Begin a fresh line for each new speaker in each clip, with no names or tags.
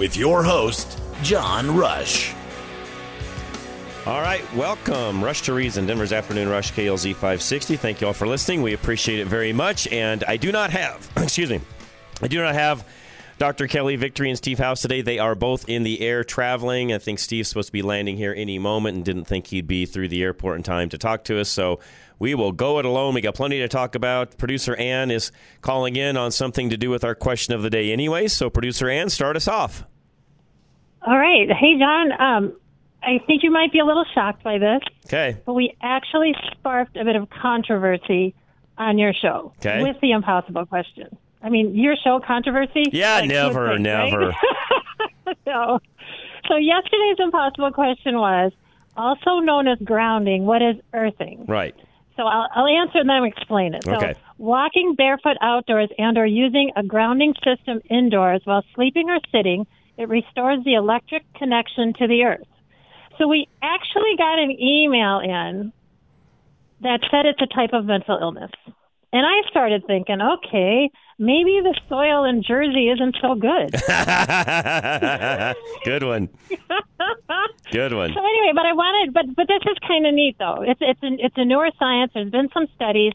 With your host, John Rush.
All right, welcome. Rush to Reason, Denver's Afternoon Rush, KLZ 560. Thank you all for listening. We appreciate it very much. And I do not have, excuse me, I do not have Dr. Kelly Victory and Steve House today. They are both in the air traveling. I think Steve's supposed to be landing here any moment and didn't think he'd be through the airport in time to talk to us. So we will go it alone. We got plenty to talk about. Producer Ann is calling in on something to do with our question of the day anyway. So, Producer Ann, start us off.
All right. Hey, John. Um, I think you might be a little shocked by this.
Okay.
But we actually sparked a bit of controversy on your show
okay.
with the impossible question. I mean, your show controversy?
Yeah, like, never, never.
Right? so, so yesterday's impossible question was also known as grounding. What is earthing?
Right.
So I'll, I'll answer and then explain it. So
okay.
walking barefoot outdoors and or using a grounding system indoors while sleeping or sitting, it restores the electric connection to the earth. So we actually got an email in that said it's a type of mental illness. And I started thinking, okay, maybe the soil in Jersey isn't so good.
good one. good one.
So anyway, but I wanted, but but this is kind of neat though. It's it's an, it's a newer science. There's been some studies.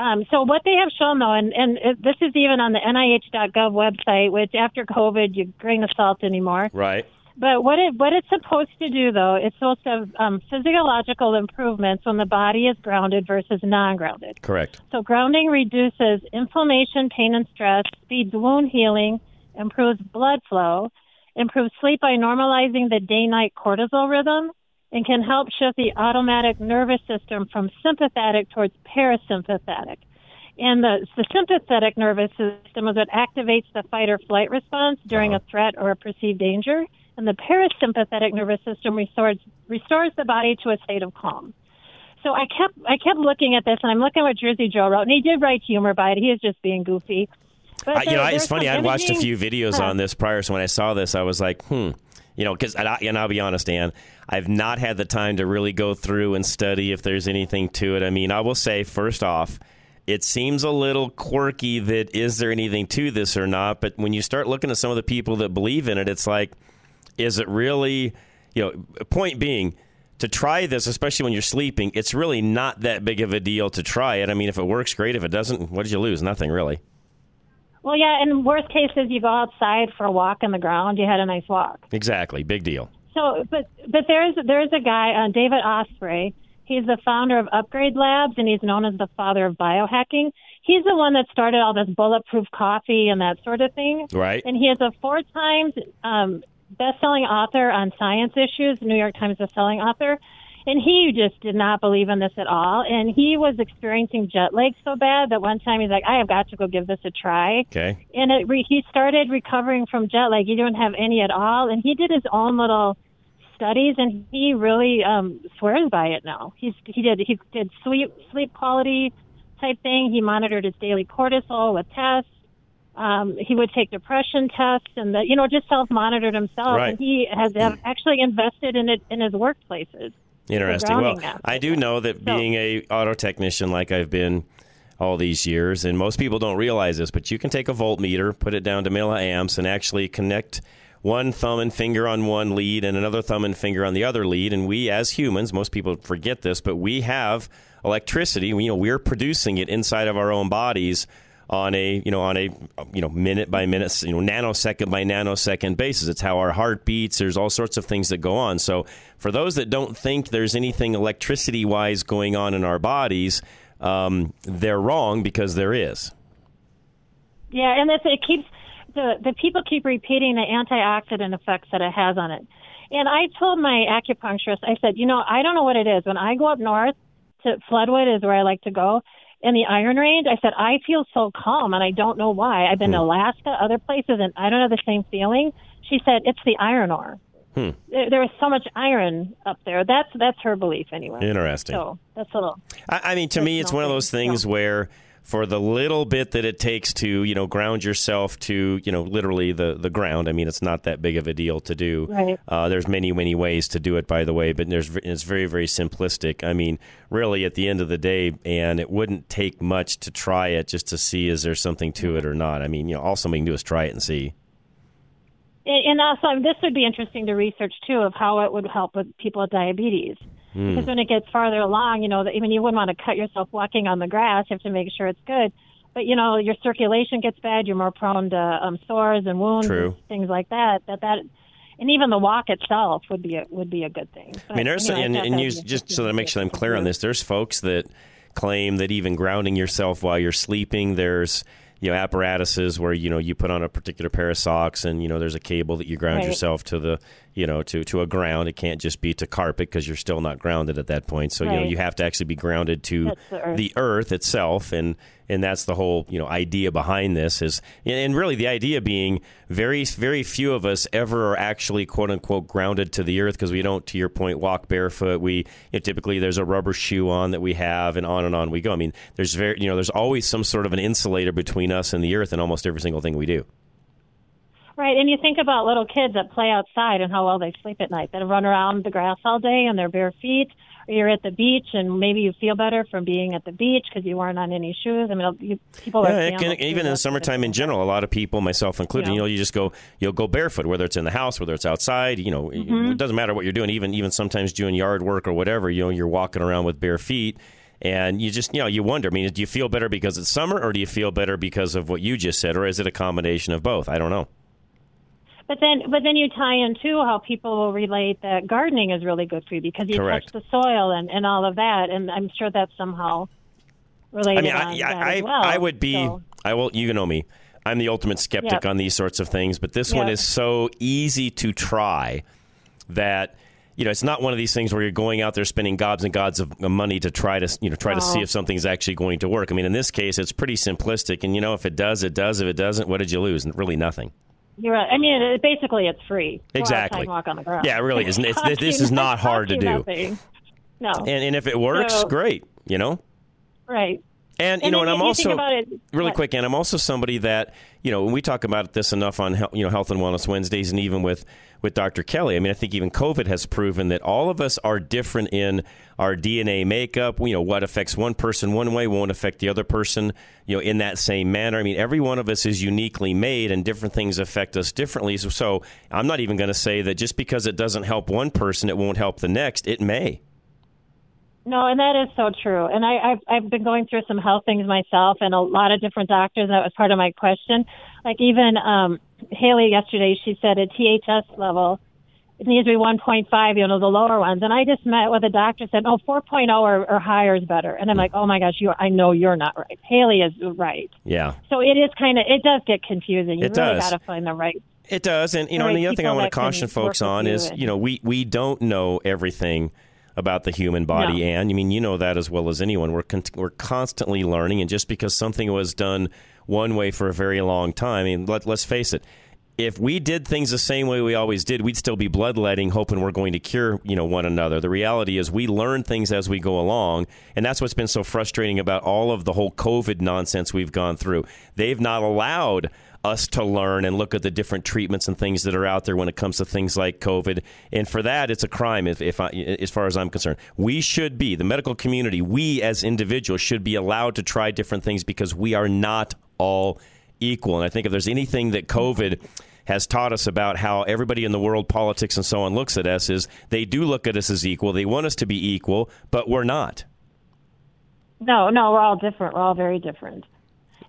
Um, so what they have shown though, and and this is even on the NIH.gov website, which after COVID you grain of salt anymore.
Right.
But what it what it's supposed to do though, it's supposed to have um, physiological improvements when the body is grounded versus non-grounded.
Correct.
So grounding reduces inflammation, pain, and stress, speeds wound healing, improves blood flow, improves sleep by normalizing the day-night cortisol rhythm, and can help shift the automatic nervous system from sympathetic towards parasympathetic. And the, the sympathetic nervous system is what activates the fight or flight response during
Uh-huh.
a threat or a perceived danger and the parasympathetic nervous system restores restores the body to a state of calm. So I kept I kept looking at this, and I'm looking at what Jersey Joe wrote, and he did write humor by it. He is just being goofy. But
I, you
there-
know, it's funny. I watched a few videos
Huh.
on this prior, so when I saw this, I was like, hmm. You know, because and I'll be honest, Dan, I've not had the time to really go through and study if there's anything to it. I mean, I will say first off, it seems a little quirky that is there anything to this or not. But when you start looking at some of the people that believe in it, it's like, is it really? You know, point being. To try this, especially when you're sleeping, it's really not that big of a deal to try it. I mean, if it works, great. If it doesn't, what did you lose? Nothing, really.
Well, yeah, and worst case is you go outside for a walk on the ground. You had a nice walk.
Exactly. Big deal.
So, but but there's there's a guy, uh, David Asprey. He's the founder of Upgrade Labs, and he's known as the father of biohacking. He's the one that started all this bulletproof coffee and that sort of thing.
Right.
And he is a four times um, best-selling author on science issues, New York Times best-selling author. And he just did not believe in this at all. And he was experiencing jet lag so bad that one time he's like, I have got to go give this a try.
Okay.
And it re- he started recovering from jet lag. He didn't have any at all. And he did his own little studies and he really um, swears by it now. He's, he did, he did sleep, sleep quality type thing. He monitored his daily cortisol with tests. Um, he would take depression tests and the, you know, just self-monitored himself.
Right.
And he has uh, actually invested in it in his workplaces.
Interesting. Well, I do know that being a auto technician like I've been all these years, and most people don't realize this, but you can take a voltmeter, put it down to milliamps, and actually connect one thumb and finger on one lead and another thumb and finger on the other lead. And we, as humans, most people forget this, but we have electricity. We, you know, we're producing it inside of our own bodies on a you know on a you know minute by minute you know nanosecond by nanosecond basis it's how our heart beats there's all sorts of things that go on so for those that don't think there's anything electricity wise going on in our bodies um, they're wrong because there is
Yeah, and it keeps the the people keep repeating the antioxidant effects that it has on it. And I told my acupuncturist, I said, you know, I don't know what it is. When I go up north to Floodwood is where I like to go, in the Iron Range, I said I feel so calm, and I don't know why. I've been to Alaska, other places, and I don't have the same feeling. She said it's the iron ore.
Hmm.
There, there is so much iron up there. That's that's her belief anyway.
Interesting.
So that's a little.
I, I mean, to me, it's one of those things where, for the little bit that it takes to, you know, ground yourself to, you know, literally the the ground. I mean, it's not that big of a deal to do.
Right.
Uh, there's many many ways to do it, by the way, but there's it's very very simplistic. I mean, really, at the end of the day, and it wouldn't take much to try it just to see is there something to it or not. I mean, you know, all somebody can do is try it and see.
And and also, this would be interesting to research too of how it would help with people with diabetes.
Hmm.
Because when it gets farther along, you know, that even you wouldn't want to cut yourself walking on the grass. You have to make sure it's good. But you know, your circulation gets bad. You're more prone to um, sores and wounds,
True.
and things like that. That that, and even the walk itself would be a, would be a good thing.
I mean, there's
anyway,
and,
thought
and you, just so that I make sure I'm clear on this. There's folks that claim that even grounding yourself while you're sleeping, there's you know apparatuses where you know you put on a particular pair of socks and you know there's a cable that you ground
Right.
yourself to the you know to to a ground. It can't just be to carpet because you're still not grounded at that point. So you know you have to actually be grounded to
the earth.
the earth itself and and that's the whole you know idea behind this is and really the idea being very very few of us ever are actually quote unquote grounded to the earth because we don't to your point walk barefoot we you know, typically there's a rubber shoe on that we have and on and on we go i mean there's very you know there's always some sort of an insulator between us and the earth in almost every single thing we do
Right, and you think about little kids that play outside and how well they sleep at night. That run around the grass all day on their bare feet. Or you're at the beach and maybe you feel better from being at the beach because you weren't on any shoes. I mean, you, people are
Yeah, it can, even in the summertime in general, a lot of people, myself included,
Yeah.
you know, you just go, you'll go barefoot, whether it's in the house, whether it's outside. You know,
Mhm.
it doesn't matter what you're doing. Even even sometimes doing yard work or whatever, you know, you're walking around with bare feet, and you just, you know, you wonder. I mean, do you feel better because it's summer, or do you feel better because of what you just said, or is it a combination of both? I don't know.
But then, but then you tie in too how people will relate that gardening is really good for you because you
Correct.
touch the soil and, and all of that, and I'm sure that's somehow related.
I mean, I, I,
well.
I would be,
So-
I will, you know me. I'm the ultimate skeptic
Yep.
on these sorts of things, but this one is so easy to try that you know it's not one of these things where you're going out there spending gobs and gobs of money to try to you know try to see if something's actually going to work. I mean, in this case, it's pretty simplistic, and you know if it does, it does. If it doesn't, what did you lose? Really, nothing.
You're right. I mean, it, basically, it's free. Go
Exactly.
walk on the ground.
Yeah, it really isn't. It's, this, this is not hard to do.
nothing. No.
And and if it works,
So-
great. You know.
right.
And you
And
know, and I'm also
it-
really
what?
quick, and I'm also somebody that you know when we talk about this enough on you know Health and Wellness Wednesdays, and even with with Dr. Kelly. I mean, I think even COVID has proven that all of us are different in our DNA makeup. You know, what affects one person one way won't affect the other person. You know, in that same manner. I mean, every one of us is uniquely made, and different things affect us differently. So, so I'm not even going to say that just because it doesn't help one person, it won't help the next. It may.
No, and that is so true. And I, I've I've been going through some health things myself, and a lot of different doctors. That was part of my question. Like even um, Haley yesterday, she said a THS level it needs to be 1.5. You know, the lower ones. And I just met with a doctor said, oh, 4.0 or, or higher is better. And I'm like, oh my gosh, you I know you're not right. Haley is right.
Yeah.
So it is kind of it does get confusing. You
It
really
does.
got to find the right.
It does, and you know,
Right,
and the other thing I want to caution folks on
you
is, you know, we we don't know everything about the human body,
No.
and I mean, you know that as well as anyone. We're con- we're constantly learning, and just because something was done one way for a very long time, I mean, let, let's face it. If we did things the same way we always did, we'd still be bloodletting, hoping we're going to cure, you know, one another. The reality is, we learn things as we go along, and that's what's been so frustrating about all of the whole COVID nonsense we've gone through. They've not allowed us to learn and look at the different treatments and things that are out there when it comes to things like COVID. And for that, it's a crime, if, if I, as far as I'm concerned. We should be, the medical community, we as individuals should be allowed to try different things because we are not all equal. And I think if there's anything that COVID has taught us about how everybody in the world, politics and so on, looks at us is they do look at us as equal. They want us to be equal, but we're not.
No, no, we're all different. We're all very different.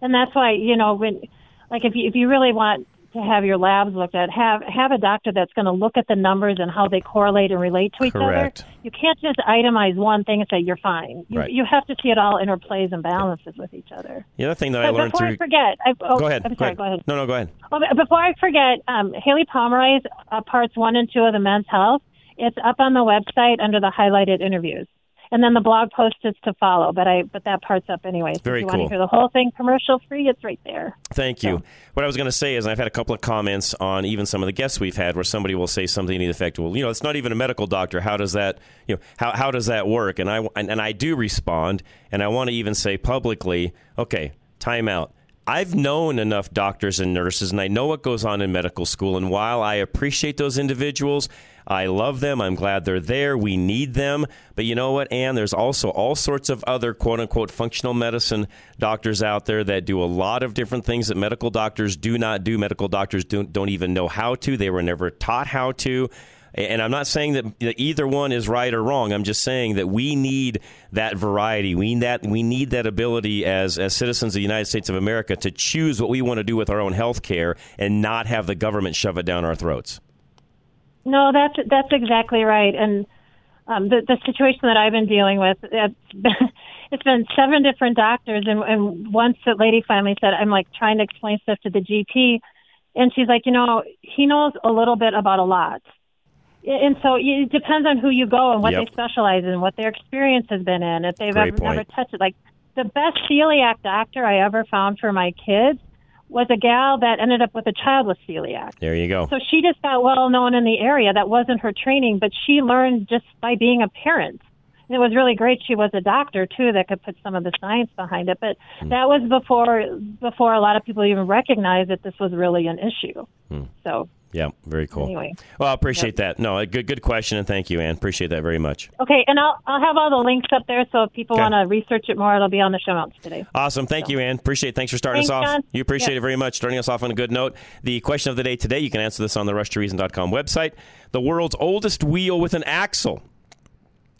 and that's why you know when, like if you if you really want to have your labs looked at, have have a doctor that's going to look at the numbers and how they correlate and relate to each
Correct.
other. You can't just itemize one thing and say you're fine. You,
Right.
you have to see it all interplays and balances with each other.
The other thing that I
But
learned
before
through.
I forget, I, oh,
go ahead.
I'm sorry. Go ahead.
No, no, go ahead.
Oh, before I forget, um, Haley Pomeroy's uh, parts one and two of the Men's Health. It's up on the website under the highlighted interviews, and then the blog post is to follow. But I but that part's up anyway. So
Very
if you
cool.
want to hear the whole thing commercial free, it's right there.
Thank you. What I was going to say is, I've had a couple of comments on even some of the guests we've had, where somebody will say something to the effect, "Well, you know, it's not even a medical doctor. How does that, you know, how how does that work?" And I and, and I do respond, and I want to even say publicly, "Okay, time out." I've known enough doctors and nurses, and I know what goes on in medical school. And while I appreciate those individuals, I love them. I'm glad they're there. We need them. But you know what, Ann? There's also all sorts of other quote unquote functional medicine doctors out there that do a lot of different things that medical doctors do not do. Medical doctors don't, don't even know how to, they were never taught how to. And I'm not saying that that either one is right or wrong. I'm just saying that we need that variety. We need that we need that ability as as citizens of the United States of America to choose what we want to do with our own health care and not have the government shove it down our throats.
No, that's that's exactly right. And um, the the situation that I've been dealing with, it's been, it's been seven different doctors, and, and once the lady finally said, "I'm like trying to explain stuff to the GP," and she's like, "You know, he knows a little bit about a lot." And so it depends on who you go and what
Yep.
they specialize in, what their experience has been in, if they've
Great
ever never
point.
touched it. Like the best celiac doctor I ever found for my kids was a gal that ended up with a child with celiac.
There you go.
So she just got well known in the area. That wasn't her training, but she learned just by being a parent. And it was really great. She was a doctor too that could put some of the science behind it. But hmm. that was before before a lot of people even recognized that this was really an issue. Hmm. So
Yeah, very cool.
Anyway.
Well, I appreciate that. No, a good good question, and thank you, Ann. Appreciate that very much.
okay, and I'll I'll have all the links up there. So if people
Okay.
want to research it more, it'll be on the show notes today.
Awesome. Thank you, Ann. Appreciate it. Thanks for starting
Thanks,
us off.
John.
You appreciate it very much. Starting us off on a good note. The question of the day today, you can answer this on the rushtoreason.com website. The world's oldest wheel with an axle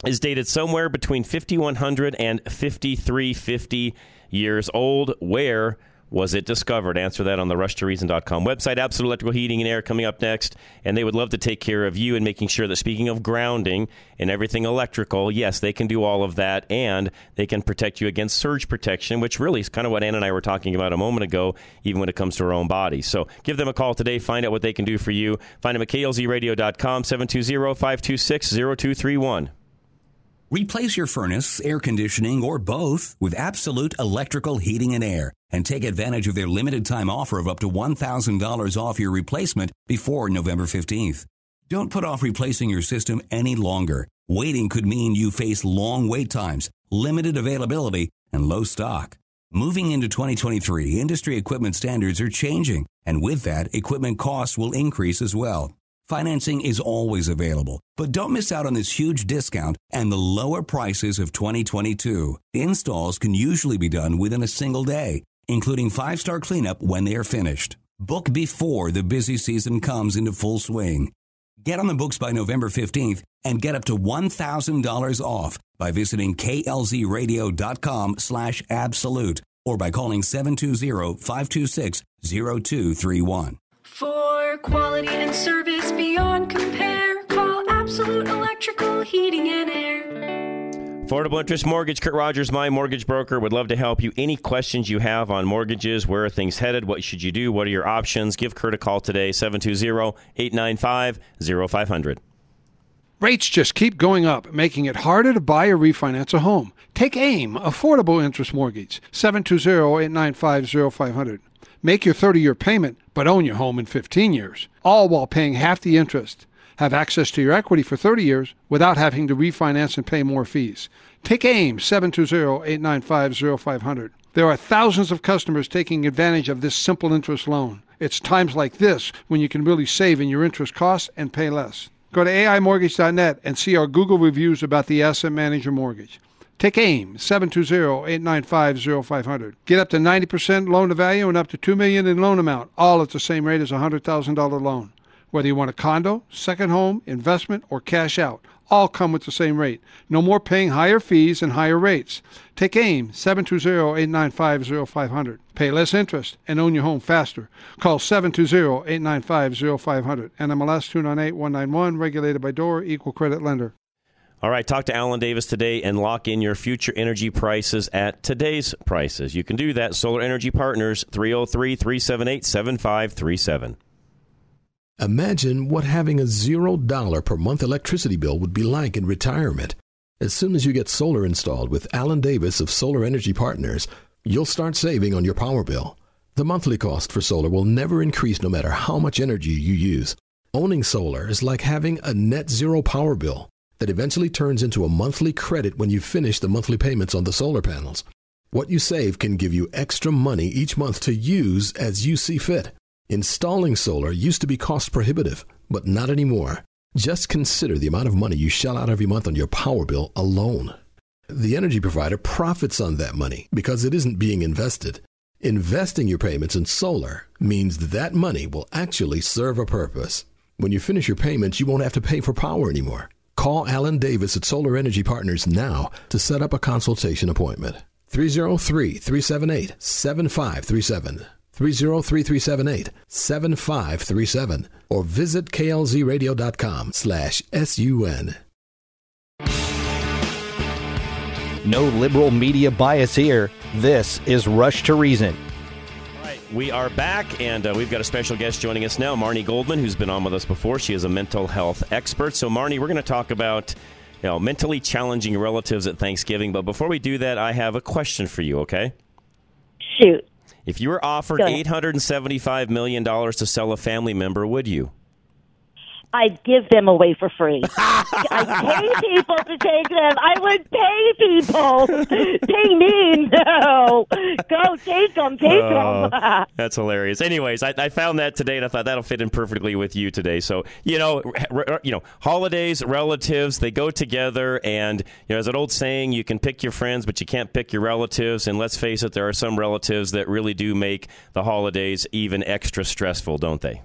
is dated somewhere between 5100 and 5350 years old. Where was it discovered? Answer that on the rushtoreason.com website. Absolute Electrical Heating and Air coming up next. And they would love to take care of you and making sure that speaking of grounding and everything electrical, yes, they can do all of that and they can protect you against surge protection, which really is kind of what Ann and I were talking about a moment ago, even when it comes to our own body. So give them a call today. Find out what they can do for you. Find them at klzradio.com, 720 526 0231.
Replace your furnace, air conditioning, or both with Absolute Electrical Heating and Air and take advantage of their limited time offer of up to $1,000 off your replacement before November 15th. Don't put off replacing your system any longer. Waiting could mean you face long wait times, limited availability, and low stock. Moving into 2023, industry equipment standards are changing, and with that, equipment costs will increase as well. Financing is always available, but don't miss out on this huge discount and the lower prices of 2022. Installs can usually be done within a single day, including five star cleanup when they are finished. Book before the busy season comes into full swing. Get on the books by November 15th and get up to $1,000 off by visiting klzradio.com slash absolute or by calling 720-526-0231.
For quality and service beyond compare, call Absolute Electrical Heating and Air.
Affordable Interest Mortgage, Kurt Rogers, my mortgage broker, would love to help you. Any questions you have on mortgages, where are things headed, what should you do, what are your options, give Kurt a call today, 720-895-0500.
Rates just keep going up, making it harder to buy or refinance a home. Take AIM, Affordable Interest Mortgage, 720-895-0500. Make your 30-year payment, but own your home in 15 years, all while paying half the interest. Have access to your equity for 30 years without having to refinance and pay more fees. Take AIM, 720-895-0500. There are thousands of customers taking advantage of this simple interest loan. It's times like this when you can really save in your interest costs and pay less. Go to AIMortgage.net and see our Google reviews about the Asset Manager Mortgage. Take AIM, 720-895-0500. Get up to 90% loan to value and up to 2 million in loan amount, all at the same rate as a $100,000 loan. Whether you want a condo, second home, investment, or cash out, all come with the same rate. No more paying higher fees and higher rates. Take AIM, 720-895-0500. Pay less interest and own your home faster. Call 720-895-0500. NMLS 298191, regulated by DORA, equal credit lender.
All right, talk to Alan Davis today and lock in your future energy prices at today's prices. You can do that. Solar Energy Partners, 303 378 7537.
Imagine what having a $0 per month electricity bill would be like in retirement. As soon as you get solar installed with Alan Davis of Solar Energy Partners, you'll start saving on your power bill. The monthly cost for solar will never increase no matter how much energy you use. Owning solar is like having a net zero power bill that eventually turns into a monthly credit when you finish the monthly payments on the solar panels. What you save can give you extra money each month to use as you see fit. Installing solar used to be cost prohibitive, but not anymore. Just consider the amount of money you shell out every month on your power bill alone. The energy provider profits on that money because it isn't being invested. Investing your payments in solar means that money will actually serve a purpose. When you finish your payments, you won't have to pay for power anymore. Call Alan Davis at Solar Energy Partners now to set up a consultation appointment. 303 378 7537. 303 378 7537. Or visit klzradio.com slash sun.
No liberal media bias here. This is Rush to Reason.
We are back, and uh, we've got a special guest joining us now, Marnie Goldman, who's been on with us before. She is a mental health expert. So, Marnie, we're going to talk about you know mentally challenging relatives at Thanksgiving. But before we do that, I have a question for you. Okay?
Shoot.
If you were offered eight hundred and seventy-five million dollars to sell a family member, would you?
I'd give them away for free. I'd pay people to take them. I would pay people. pay me? No. Go take them. Take
Oh,
them.
that's hilarious. Anyways, I, I found that today, and I thought that'll fit in perfectly with you today. So, you know, r- r- uh, you know, holidays, relatives, they go together, and you know, as an old saying, you can pick your friends, but you can't pick your relatives. And let's face it, there are some relatives that really do make the holidays even extra stressful, don't they?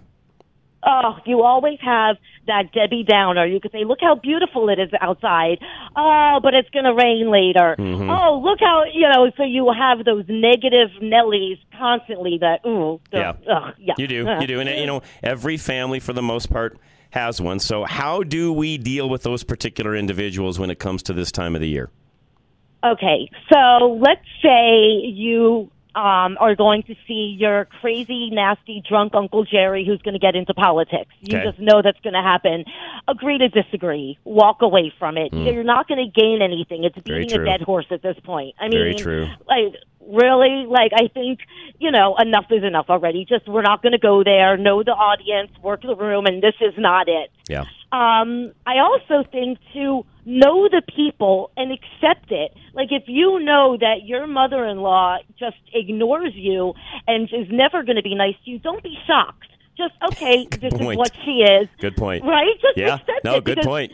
Oh, you always have that Debbie Downer. You could say, "Look how beautiful it is outside." Oh, but it's going to rain later.
Mhm.
Oh, look how you know. So you have those negative Nellies constantly. That ooh, the-
Yeah.
ugh, yeah,
You do, you do, and you know, every family for the most part has one. So, how do we deal with those particular individuals when it comes to this time of the year?
Okay, so let's say you um, are going to see your crazy, nasty, drunk Uncle Jerry who's going to get into politics. You
Okay.
just know that's going to happen. Agree to disagree. Walk away from it.
Mm.
You're not going to gain anything. It's beating a dead horse at this point. I mean,
Very true.
like really like i think you know enough is enough already just we're not going to go there know the audience work the room and this is not it
Yeah.
um, I also think to know the people and accept it. Like if you know that your mother-in-law just ignores you and is never going to be nice to you, don't be shocked. Just okay, this is what she is.
Good point.
Right? Just
yeah.
accept
No,
it
good
because-
point.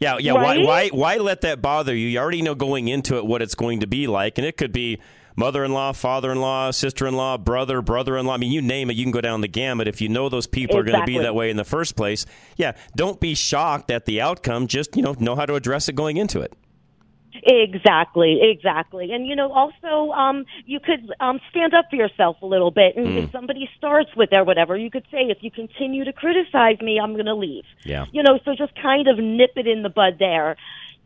Yeah, yeah.
Right?
Why, why, why let that bother you? You already know going into it what it's going to be like, and it could be mother-in-law, father-in-law, sister-in-law, brother, brother-in-law. I mean, you name it, you can go down the gamut. If you know those people are going to be that way in the first place, yeah, don't be shocked at the outcome. Just you know, know how to address it going into it.
Exactly, exactly. And you know, also, um, you could um, stand up for yourself a little bit. And
Mm.
if somebody starts with or whatever, you could say, if you continue to criticize me, I'm going to leave.
Yeah.
You know, so just kind of nip it in the bud there.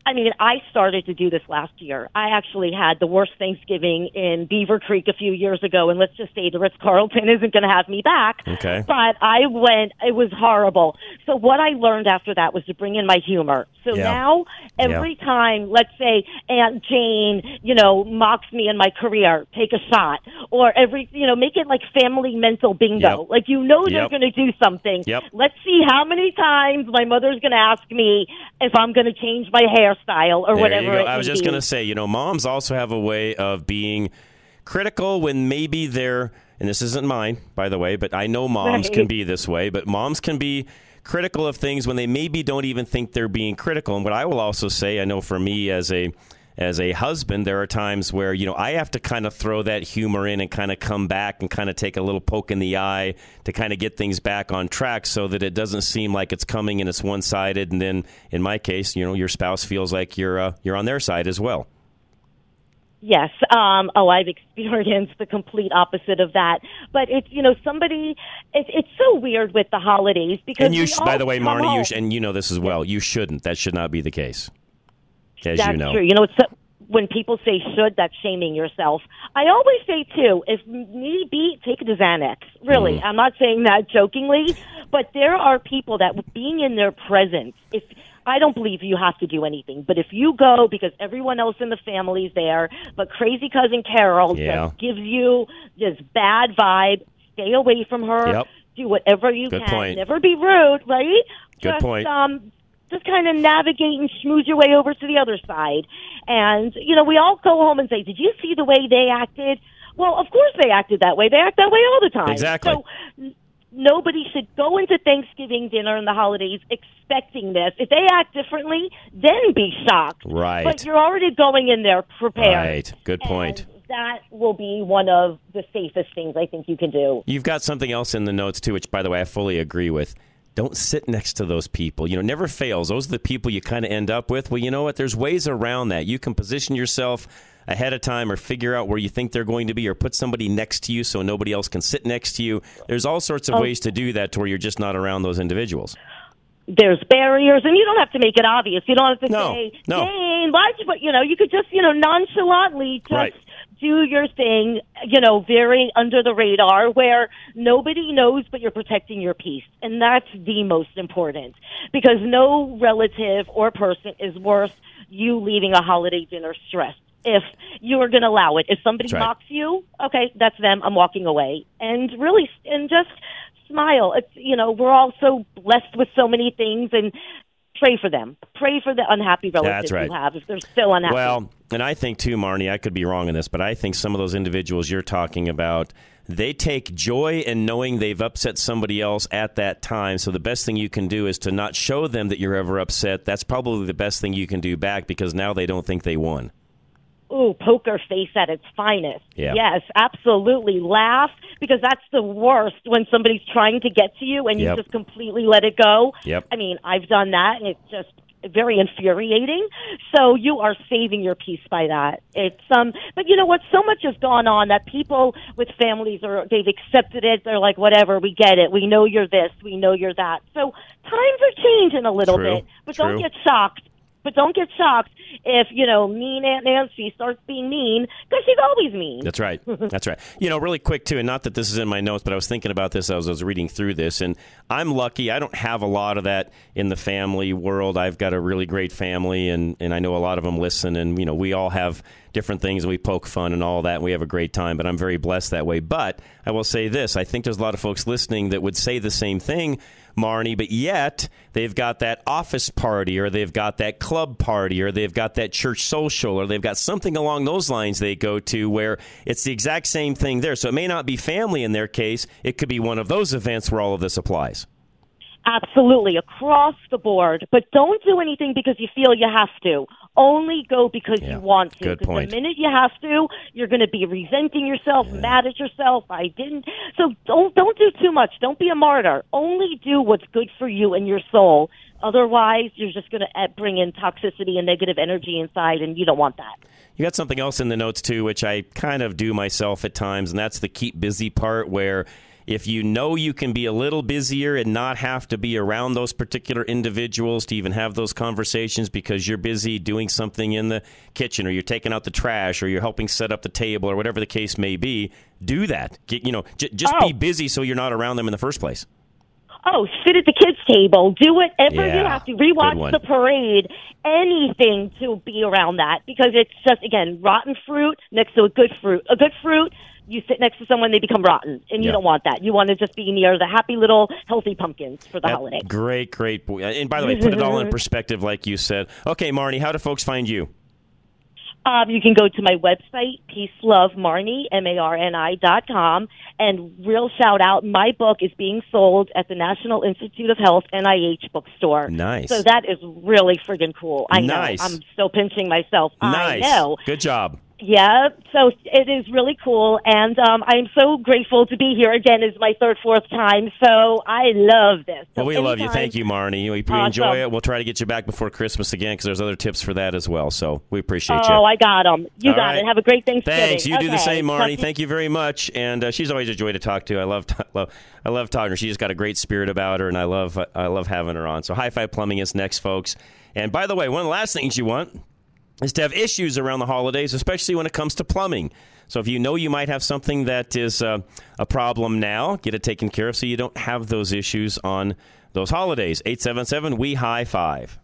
I mean, I started to do this last year. I actually had the worst Thanksgiving in Beaver Creek a few years ago, and let's just say the Ritz Carlton isn't going to have me back.
Okay.
But I went, it was horrible. So what I learned after that was to bring in my humor. So
Yeah.
now, every time, let's say Aunt Jane, you know, mocks me in my career, take a shot. Or every, you know, make it like family mental bingo.
Yep.
Like you know they're
Yep.
going to do something.
Yep.
Let's see how many times my mother's going to ask me if I'm going to change my hairstyle or
There
whatever.
I was just going to say, you know, moms also have a way of being critical when maybe they're, and this isn't mine, by the way, but I know moms
Right.
can be this way, but moms can be critical of things when they maybe don't even think they're being critical. And what I will also say, I know for me as a as a husband, there are times where you know I have to kind of throw that humor in and kind of come back and kind of take a little poke in the eye to kind of get things back on track, so that it doesn't seem like it's coming and it's one sided. And then in my case, you know, your spouse feels like you're uh, you're on their side as well.
Yes. Um, oh, I've experienced the complete opposite of that. But it's you know somebody. It's it's so weird with the holidays because
And you, sh- by the way, Marnie, you sh- and you know this as well. You shouldn't. That should not be the case. As
That's
you know.
true. You know, it's when people say should, that's shaming yourself. I always say too, if need be, take it to Xanax. Really,
Mm.
I'm not saying that jokingly, but there are people that being in their presence, if I don't believe you have to do anything, but if you go because everyone else in the family's there, but crazy cousin Carol
Yeah.
just gives you this bad vibe, stay away from her.
Yep.
Do whatever you
Good
can.
point.
Never be rude, right?
Good
just,
point.
Um, just kind of navigate and schmooze your way over to the other side. And, you know, we all go home and say, Did you see the way they acted? Well, of course they acted that way. They act that way all the time.
Exactly.
So nobody should go into Thanksgiving dinner and the holidays expecting this. If they act differently, then be shocked.
Right.
But you're already going in there prepared.
Right. Good point.
That will be one of the safest things I think you can do.
You've got something else in the notes too, which, by the way, I fully agree with. Don't sit next to those people. You know, never fails. Those are the people you kind of end up with. Well, you know what? There's ways around that. You can position yourself ahead of time or figure out where you think they're going to be or put somebody next to you so nobody else can sit next to you. There's all sorts of
Oh.
ways to do that to where you're just not around those individuals.
there's barriers, and you don't have to make it obvious. You don't have to
No,
say,
no.
"Dane, why'd you?" But you know, you could just you know nonchalantly just
Right.
Do your thing. You know, very under the radar, where nobody knows, but you're protecting your peace, and that's the most important because no relative or person is worth you leaving a holiday dinner stressed. If you are going to allow it, if somebody
right.
mocks you, okay, that's them. I'm walking away, and really, and just smile. It's you know we're all so blessed with so many things, and pray for them. Pray for the unhappy relatives
right.
you have if they're still unhappy.
Well, and I think too, Marnie, I could be wrong in this, but I think some of those individuals you're talking about, they take joy in knowing they've upset somebody else at that time. So the best thing you can do is to not show them that you're ever upset. That's probably the best thing you can do back because now they don't think they won.
Ooh, poker face at its finest.
Yeah.
Yes, absolutely. Laugh because that's the worst when somebody's trying to get to you and
Yep.
you just completely let it go.
Yep.
I mean, I've done that and it's just very infuriating. So you are saving your peace by that. It's um but you know what so much has gone on that people with families are they've accepted it. They're like whatever, we get it. We know you're this, we know you're that. So times are changing a little
True,
bit, but don't get shocked. But don't get shocked if, you know, mean Aunt Nancy starts being mean because she's always mean.
That's right. That's right. You know, really quick too, and not that this is in my notes, but I was thinking about this as I was reading through this, and I'm lucky. I don't have a lot of that in the family world. I've got a really great family, and and I know a lot of them listen, and you know, we all have different things, and we poke fun and all that, and we have a great time. But I'm very blessed that way. But I will say this: I think there's a lot of folks listening that would say the same thing. Marnie, but yet they've got that office party or they've got that club party or they've got that church social or they've got something along those lines they go to where it's the exact same thing there. So it may not be family in their case, it could be one of those events where all of this applies.
Absolutely, across the board. But don't do anything because you feel you have to. Only go because
Yeah,
you want to.
good point.
the minute you have to, you're going to be resenting yourself, mad at yourself. I didn't. So don't don't do too much. Don't be a martyr. Only do what's good for you and your soul. Otherwise, you're just going to eh, bring in toxicity and negative energy inside, and you don't want that.
You got something else in the notes too, which I kind of do myself at times, and that's the keep busy part where if you know you can be a little busier and not have to be around those particular individuals to even have those conversations because you're busy doing something in the kitchen or you're taking out the trash or you're helping set up the table or whatever the case may be, do that. Get, you know, j- just
Oh.
be busy so you're not around them in the first place.
Oh, sit at the kids' table. Do whatever you have to. Rewatch the parade. Anything to be around that because it's just again rotten fruit next to a good fruit. A good fruit. You sit next to someone, they become rotten, and you
Yeah.
don't want that. You want to just be near the happy little healthy pumpkins for the
That-
holiday.
Great, great. boy. And by the way, put it all in perspective, like you said. Okay, Marnie, how do folks find you?
Um, you can go to my website, peacelovemarnie, M-A-R-N-I dot com, and real shout out, my book is being sold at the National Institute of Health, NIH bookstore.
Nice.
So that is really friggin' cool. I
Nice.
know. I'm still pinching myself.
Nice.
I know.
Good job.
Yeah, so it is really cool, and um, I'm so grateful to be here again. It's my third, fourth time, so I love this. So
Well, we love you. Thank you, Marnie. We, we
Awesome.
enjoy it. We'll try to get you back before Christmas again because there's other tips for that as well. So we appreciate you.
Oh, I got them. You
All
got
right.
it. Have a great Thanksgiving.
Thanks. You do the same, Marnie. Thank you very much. And uh, she's always a joy to talk to. I love, love, I love talking to her. She just got a great spirit about her, and I love, I love having her on. So, High Five Plumbing is next, folks. And by the way, one of the last things you want is to have issues around the holidays, especially when it comes to plumbing. So, if you know you might have something that is uh, a problem now, get it taken care of so you don't have those issues on those holidays. Eight seven seven. We high five.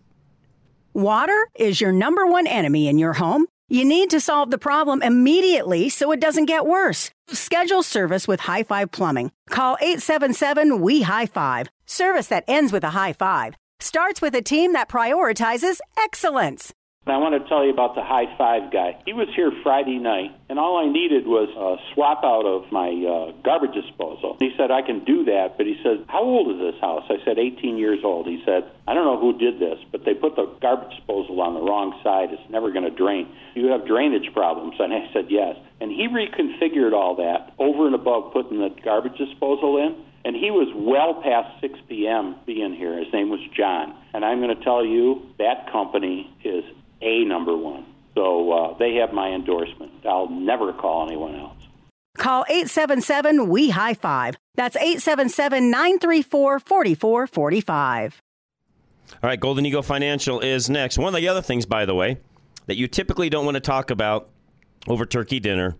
Water is your number one enemy in your home. You need to solve the problem immediately so it doesn't get worse. Schedule service with High Five Plumbing. Call 877 We High Five. Service that ends with a high five starts with a team that prioritizes excellence.
I want to tell you about the high five guy. He was here Friday night, and all I needed was a swap out of my uh, garbage disposal. He said, I can do that, but he said, How old is this house? I said, 18 years old. He said, I don't know who did this, but they put the garbage disposal on the wrong side. It's never going to drain. You have drainage problems. And I said, Yes. And he reconfigured all that over and above putting the garbage disposal in. And he was well past 6 p.m. being here. His name was John. And I'm going to tell you, that company is a number one. So uh, they have my endorsement. I'll never call anyone else.
Call 877 We High Five. That's 877 934 4445.
All right, Golden Eagle Financial is next. One of the other things, by the way, that you typically don't want to talk about over turkey dinner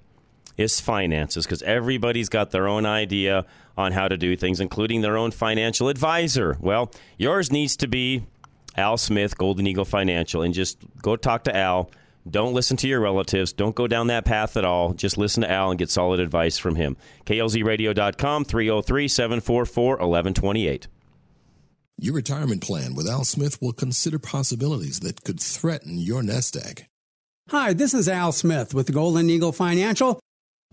is finances because everybody's got their own idea on how to do things, including their own financial advisor. Well, yours needs to be Al Smith, Golden Eagle Financial, and just go talk to Al. Don't listen to your relatives. Don't go down that path at all. Just listen to Al and get solid advice from him. KLZradio.com, 303 744 1128.
Your retirement plan with Al Smith will consider possibilities that could threaten your nest egg.
Hi, this is Al Smith with Golden Eagle Financial.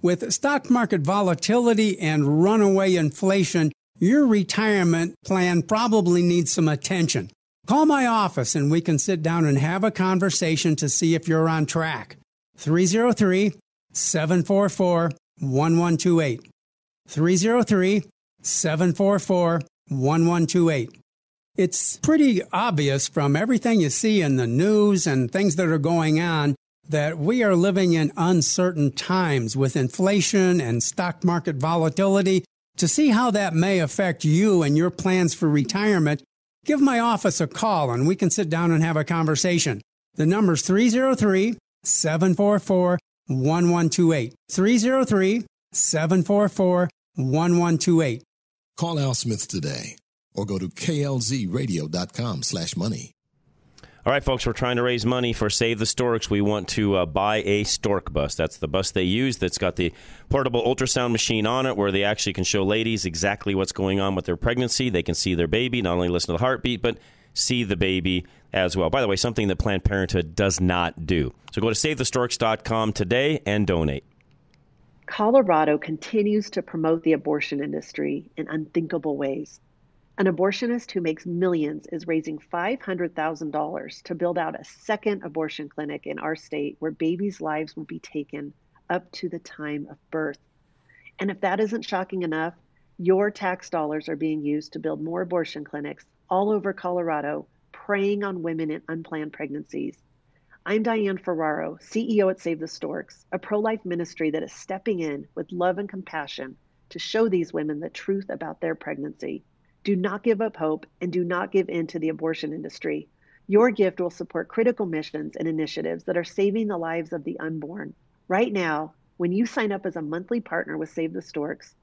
With stock market volatility and runaway inflation, your retirement plan probably needs some attention. Call my office and we can sit down and have a conversation to see if you're on track. 303 744 1128. 303 744 1128. It's pretty obvious from everything you see in the news and things that are going on that we are living in uncertain times with inflation and stock market volatility. To see how that may affect you and your plans for retirement, give my office a call and we can sit down and have a conversation. The number's 303 744 1128. 303 744 1128.
Call Al Smith today or go to klzradio.com slash money.
All right, folks, we're trying to raise money for Save the Storks. We want to uh, buy a stork bus. That's the bus they use that's got the portable ultrasound machine on it where they actually can show ladies exactly what's going on with their pregnancy. They can see their baby, not only listen to the heartbeat, but see the baby as well. By the way, something that Planned Parenthood does not do. So go to SaveTheStorks.com today and donate.
Colorado continues to promote the abortion industry in unthinkable ways. An abortionist who makes millions is raising $500,000 to build out a second abortion clinic in our state where babies' lives will be taken up to the time of birth. And if that isn't shocking enough, your tax dollars are being used to build more abortion clinics all over Colorado, preying on women in unplanned pregnancies. I'm Diane Ferraro, CEO at Save the Storks, a pro life ministry that is stepping in with love and compassion to show these women the truth about their pregnancy. Do not give up hope and do not give in to the abortion industry. Your gift will support critical missions and initiatives that are saving the lives of the unborn. Right now, when you sign up as a monthly partner with Save the Storks,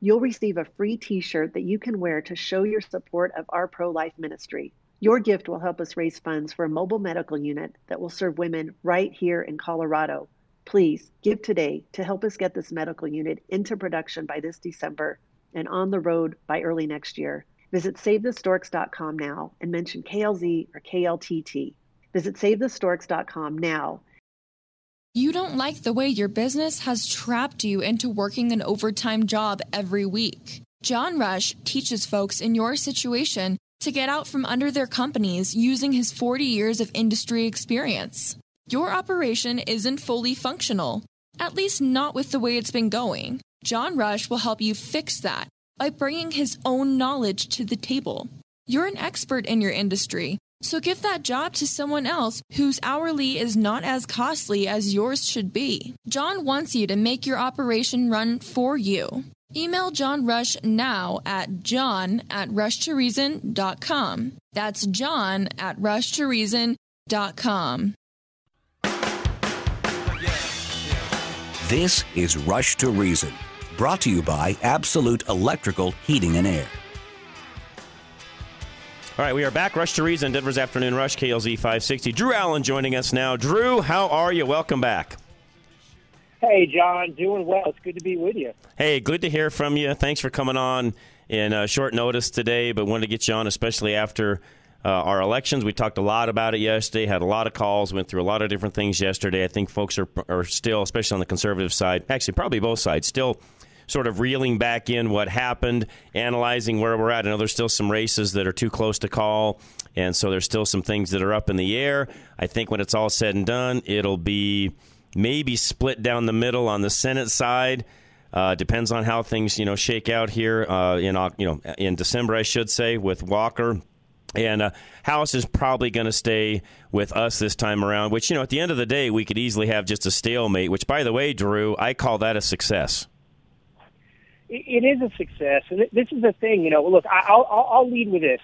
you'll receive a free t shirt that you can wear to show your support of our pro life ministry. Your gift will help us raise funds for a mobile medical unit that will serve women right here in Colorado. Please give today to help us get this medical unit into production by this December and on the road by early next year. Visit SaveTheStorks.com now and mention KLZ or KLTT. Visit SaveTheStorks.com now
You don't like the way your business has trapped you into working an overtime job every week. John Rush teaches folks in your situation to get out from under their companies using his 40 years of industry experience. Your operation isn't fully functional, at least not with the way it's been going. John Rush will help you fix that by bringing his own knowledge to the table. You're an expert in your industry, so give that job to someone else whose hourly is not as costly as yours should be. John wants you to make your operation run for you. Email John Rush now at john at rushtoreason.com. That's john at rushtoreason.com.
This is Rush to Reason, brought to you by Absolute Electrical Heating and Air.
All right, we are back. Rush to Reason, Denver's Afternoon Rush, KLZ 560. Drew Allen joining us now. Drew, how are you? Welcome back.
Hey, John, doing well. It's good to be with you.
Hey, good to hear from you. Thanks for coming on in uh, short notice today, but wanted to get you on, especially after uh, our elections. We talked a lot about it yesterday, had a lot of calls, went through a lot of different things yesterday. I think folks are, are still, especially on the conservative side, actually, probably both sides, still sort of reeling back in what happened, analyzing where we're at. I know there's still some races that are too close to call, and so there's still some things that are up in the air. I think when it's all said and done, it'll be maybe split down the middle on the Senate side. Uh, depends on how things you know shake out here uh, in you know in December, I should say, with Walker. And uh, House is probably going to stay with us this time around. Which you know, at the end of the day, we could easily have just a stalemate. Which, by the way, Drew, I call that a success.
It is a success, and this is the thing. You know, look, I'll, I'll, I'll lead with this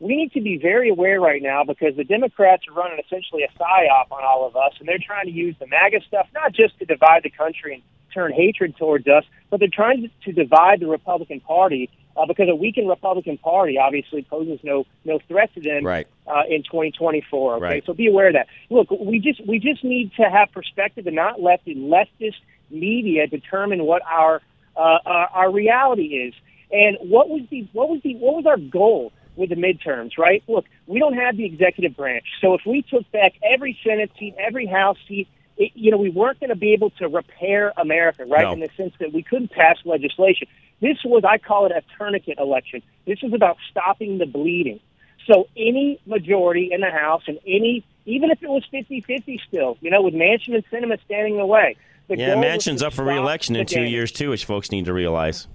we need to be very aware right now because the Democrats are running essentially a psyop on all of us, and they're trying to use the MAGA stuff not just to divide the country and turn hatred towards us, but they're trying to, divide the Republican Party uh, because a weakened Republican Party obviously poses no no threat to them
right.
uh, in 2024. Okay,
right.
so be aware of that. Look, we just we just need to have perspective and not let the leftist media determine what our uh, our, our reality is. And what was the what was the what was our goal? with the midterms, right? Look, we don't have the executive branch. So if we took back every Senate seat, every House seat, it, you know, we weren't going to be able to repair America, right?
No.
In the sense that we couldn't pass legislation. This was, I call it a tourniquet election. This is about stopping the bleeding. So any majority in the House and any, even if it was 50-50 still, you know, with Manchin and Sinema standing in the way.
Yeah, Manchin's up for reelection in two
damage.
years too, which folks need to realize.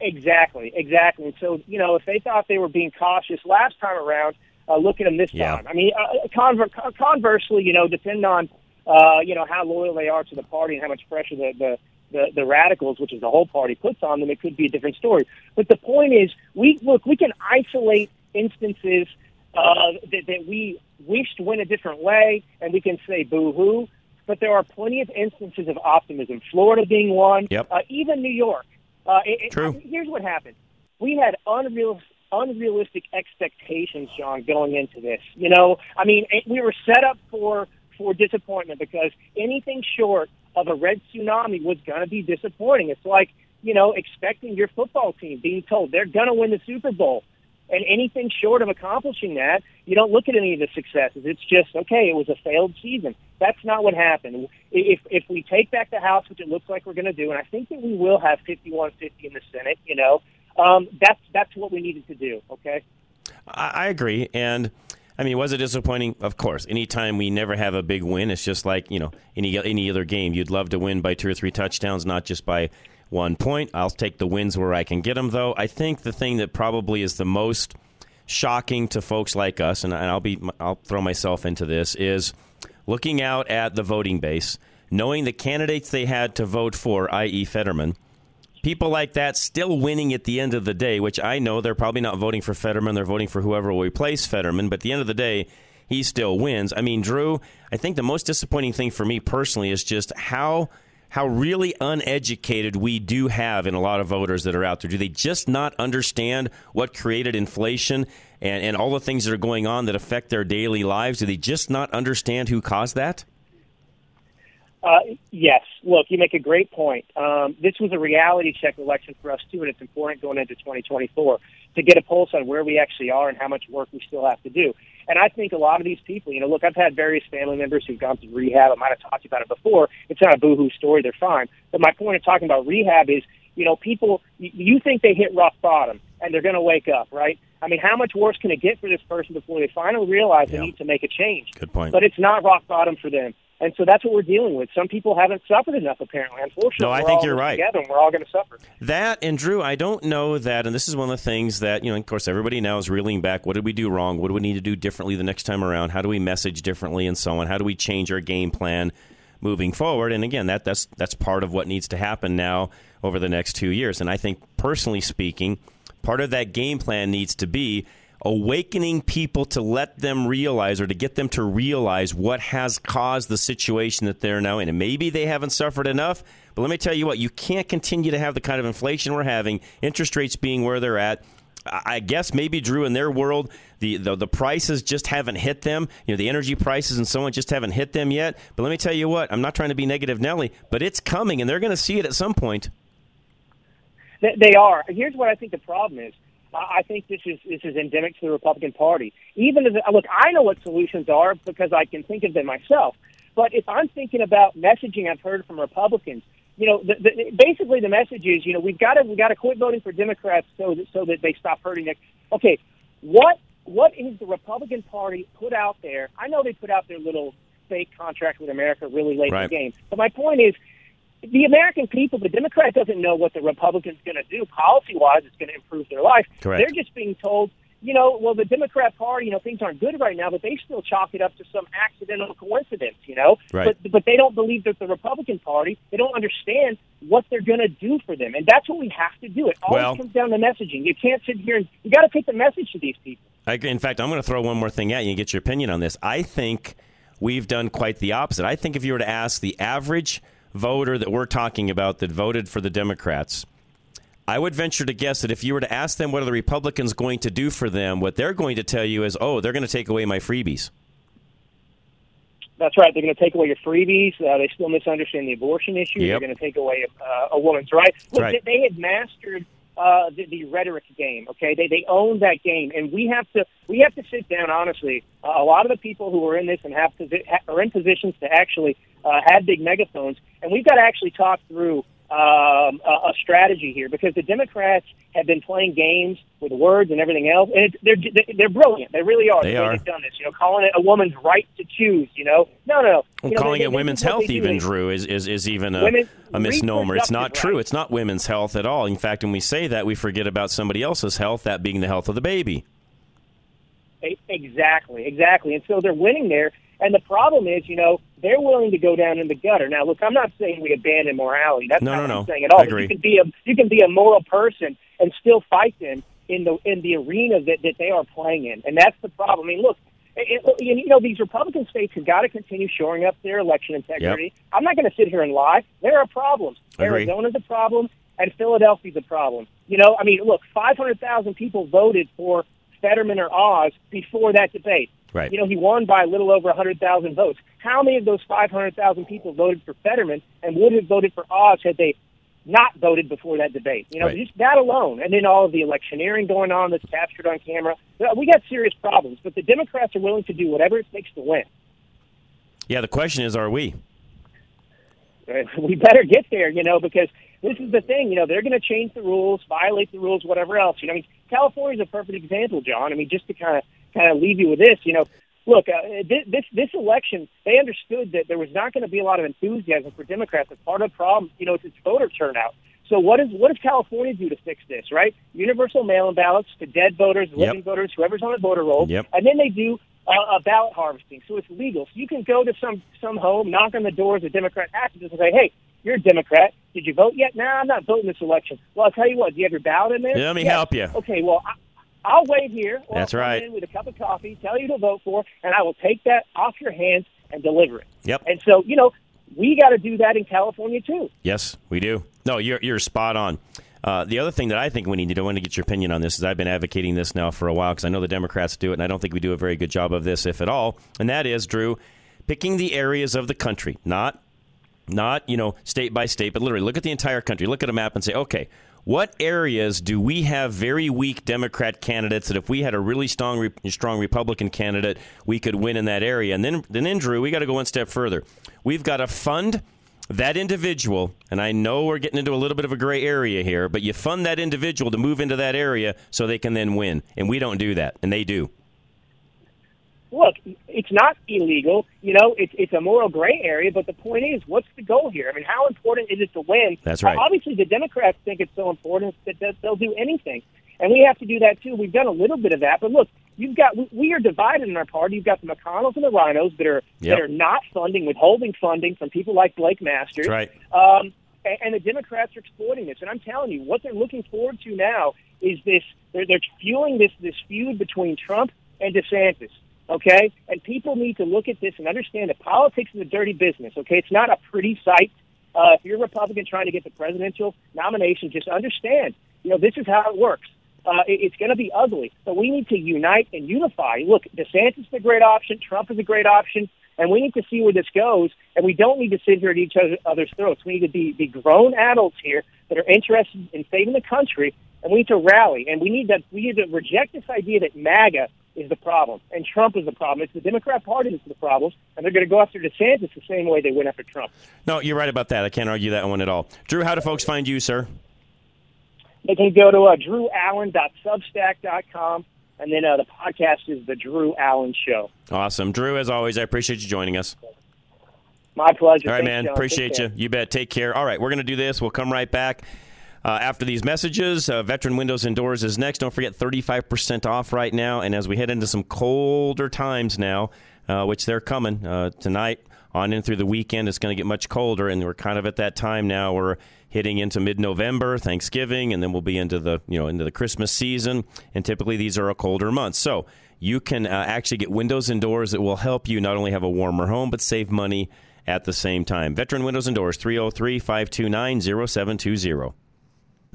Exactly, exactly. So, you know, if they thought they were being cautious last time around, uh, look at them this
Yeah.
time. I mean, uh, conver- conversely, you know, depending on, uh, you know, how loyal they are to the party and how much pressure the, the, the, the radicals, which is the whole party, puts on them, it could be a different story. But the point is, we look, we can isolate instances uh, that, that we wished went a different way, and we can say boo-hoo. But there are plenty of instances of optimism. Florida being one.
Yep.
Uh, even New York. Uh, it, it-
True.
here's what happened. We had unreal, unrealistic expectations, John, going into this. You know, I mean, it, we were set up for for disappointment because anything short of a red tsunami was going to be disappointing. It's like you know expecting your football team being told they're going to win the Super Bowl. And anything short of accomplishing that, you don't look at any of the successes. It's just okay. It was a failed season. That's not what happened. If if we take back the House, which it looks like we're going to do, and I think that we will have 51-50 in the Senate, you know, um, that's that's what we needed to do. Okay.
I, I agree, and I mean, was it disappointing? Of course. Anytime we never have a big win, it's just like you know any any other game. You'd love to win by two or three touchdowns, not just by one point. I'll take the wins where I can get them, though. I think the thing that probably is the most shocking to folks like us, and I'll be I'll throw myself into this, is looking out at the voting base, knowing the candidates they had to vote for, i.e., Fetterman. People like that still winning at the end of the day, which I know they're probably not voting for Fetterman, they're voting for whoever will replace Fetterman, but at the end of the day, he still wins. I mean, Drew, I think the most disappointing thing for me personally is just how how really uneducated we do have in a lot of voters that are out there. Do they just not understand what created inflation and, and all the things that are going on that affect their daily lives? Do they just not understand who caused that?
Uh, yes. Look, you make a great point. Um, this was a reality check election for us too, and it's important going into 2024 to get a pulse on where we actually are and how much work we still have to do. And I think a lot of these people, you know, look, I've had various family members who've gone through rehab. I might have talked about it before. It's not a boohoo story; they're fine. But my point of talking about rehab is, you know, people you, you think they hit rock bottom and they're going to wake up, right? I mean, how much worse can it get for this person before they finally realize they need to make a change?
Good point.
But it's not rock bottom for them. And so that's what we're dealing with. Some people haven't suffered enough, apparently. Unfortunately,
No, I
we're
think
all
you're right.
Together, and we're all going to suffer.
That and Drew, I don't know that, and this is one of the things that you know. Of course, everybody now is reeling back. What did we do wrong? What do we need to do differently the next time around? How do we message differently, and so on? How do we change our game plan moving forward? And again, that that's that's part of what needs to happen now over the next two years. And I think, personally speaking, part of that game plan needs to be awakening people to let them realize or to get them to realize what has caused the situation that they're now in. And maybe they haven't suffered enough, but let me tell you what, you can't continue to have the kind of inflation we're having, interest rates being where they're at. I guess maybe Drew in their world the, the the prices just haven't hit them. You know the energy prices and so on just haven't hit them yet. But let me tell you what, I'm not trying to be negative, Nelly, but it's coming, and they're going to see it at some point.
They are. Here's what I think the problem is. I think this is this is endemic to the Republican Party. Even as look, I know what solutions are because I can think of them myself. But if I'm thinking about messaging I've heard from Republicans, you know, the, the, basically the message is, you know, we've got to we got to quit voting for Democrats so that so that they stop hurting us. Okay, what what is the Republican Party put out there? I know they put out their little fake contract with America really late in the game, but my point is, the American people, the Democrat doesn't know what the Republican's going to do policy wise. It's going to improve their life.
Correct.
They're just being told, you know, well, the Democrat Party, you know, things aren't good right now, but they still chalk it up to some accidental coincidence, you know.
Right.
But but they don't believe that the Republican Party, they don't understand what they're going to do for them, and that's what we have to do. It always
Well-
comes down to messaging. You can't sit here and you got to take the message to these people.
I, in fact, I'm going to throw one more thing at you and get your opinion on this. I think we've done quite the opposite. I think if you were to ask the average voter that we're talking about that voted for the Democrats, I would venture to guess that if you were to ask them what are the Republicans going to do for them, what they're going to tell you is, oh, they're going to take away my freebies.
That's right. They're going to take away your freebies. Uh, they still misunderstand the abortion issue.
Yep.
They're going to take away uh, a woman's right. Look,
right.
They, they had mastered uh, the, the rhetoric game. Okay, they they own that game, and we have to we have to sit down. Honestly, uh, a lot of the people who are in this and have posi- are in positions to actually uh, have big megaphones, and we've got to actually talk through um, a, a strategy here because the Democrats have been playing games with words and everything else, and it's, they're they're brilliant. They really are.
They
the
are.
They've done this, you know, calling it a woman's right to choose. You know, no, no, no.
Well,
You know,
calling
they-
it women's
this is what
health, even Drew, is is, is even a,
Women-
a misnomer. It's not true. It's not women's health at all. In fact, when we say that, we forget about somebody else's health, that being the health of the baby.
Exactly, exactly. And so they're winning there. And the problem is, you know, they're willing to go down in the gutter. Now, look, I'm not saying we abandon morality. That's
No,
not
no,
what
no.
I'm saying at all. You can be a you can be a moral person and still fight them in the in the arena that, that they are playing in. And that's the problem. I mean, look, it, it, you know, these Republican states have got to continue shoring up their election integrity. I'm not going to sit here and lie. There are problems. Arizona's a problem, and Philadelphia's a problem. You know, I mean, look, 500,000 people voted for Fetterman or Oz before that debate.
Right.
You know, he won by a little over 100,000 votes. How many of those 500,000 people voted for Fetterman and would have voted for Oz had they not voted before that debate? You know,
Right.
just that alone. And then all of the electioneering going on that's captured on camera. We got serious problems, but the Democrats are willing to do whatever it takes to win.
Yeah, the question is, are we?
we better get there, you know, because this is the thing, you know, they're going to change the rules, violate the rules, whatever else. You know, I mean, California's a perfect example, John. I mean, just to kind of kind of leave you with this, you know, look, uh, this this this election, they understood that there was not going to be a lot of enthusiasm for Democrats. And part of the problem, you know, is its voter turnout. So what is what does California do to fix this? Right, universal mail-in ballots to dead voters, living
Yep.
voters, whoever's on the voter roll,
Yep.
and then they do uh, a ballot harvesting. So it's legal. So you can go to some some home, knock on the doors of Democrat activists, and say, "Hey, you're a Democrat. Did you vote yet? No, I'm not voting this election. Well, I'll tell you what. Do you have your ballot in there?
Yeah, let me
Yes.
help you.
Okay. Well, I, I'll wait here. Or
That's right.
With a cup of coffee, tell you to vote for, and I will take that off your hands and deliver it.
Yep.
And so, you know, we got to do that in California too.
Yes, we do. No, you're you're spot on. Uh, the other thing that I think we need to do, I want to get your opinion on this, is I've been advocating this now for a while because I know the Democrats do it, and I don't think we do a very good job of this, if at all. And that is, Drew, picking the areas of the country, not not you know state by state, but literally look at the entire country, look at a map, and say, okay, what areas do we have very weak Democrat candidates that if we had a really strong strong Republican candidate, we could win in that area? And then then, Drew, we got to go one step further. We've got to fund that individual, and I know we're getting into a little bit of a gray area here, but you fund that individual to move into that area so they can then win. And we don't do that, and they do.
Look, it's not illegal. You know, it's it's a moral gray area. But the point is, what's the goal here? I mean, how important is it to win?
That's right.
Obviously, the Democrats think it's so important that they'll do anything, and we have to do that too. We've done a little bit of that, but look, you've got we, we are divided in our party. You've got the McConnells and the RINOs that are
Yep.
that are not funding, withholding funding from people like Blake Masters.
That's right.
Um, and, and the Democrats are exploiting this. And I'm telling you, what they're looking forward to now is this: they're, they're fueling this this feud between Trump and DeSantis. Okay, and people need to look at this and understand that politics is a dirty business. Okay, it's not a pretty sight. Uh, if you're a Republican trying to get the presidential nomination, just understand, you know, this is how it works. Uh, it, it's going to be ugly, but we need to unite and unify. Look, DeSantis is a great option. Trump is a great option, and we need to see where this goes. And we don't need to sit here at each other's throats. We need to be, be grown adults here that are interested in saving the country, and we need to rally. And we need to we need to reject this idea that MAGA is the problem and Trump is the problem. It's the Democrat Party that's the problem, and they're going to go after DeSantis the same way they went after Trump.
No, you're right about that. I can't argue that one at all. Drew, how do folks find you, sir?
They can go to uh, drewallen.substack.com, and then uh, the podcast is the Drew Allen Show.
Awesome. Drew, as always, I appreciate you joining us.
My pleasure.
All right,
Thanks,
man.
John.
Appreciate you. You bet. Take care. All right, we're going to do this. We'll come right back. Uh, after these messages, uh, Veteran Windows and Doors is next. Don't forget 35% off right now. And as we head into some colder times now, uh, which they're coming uh, tonight on in through the weekend, it's going to get much colder. And we're kind of at that time now. We're hitting into mid-November, Thanksgiving, and then we'll be into the you know into the Christmas season. And typically these are a colder month, so you can uh, actually get windows and doors that will help you not only have a warmer home but save money at the same time. Veteran Windows and Doors 303-529-0720.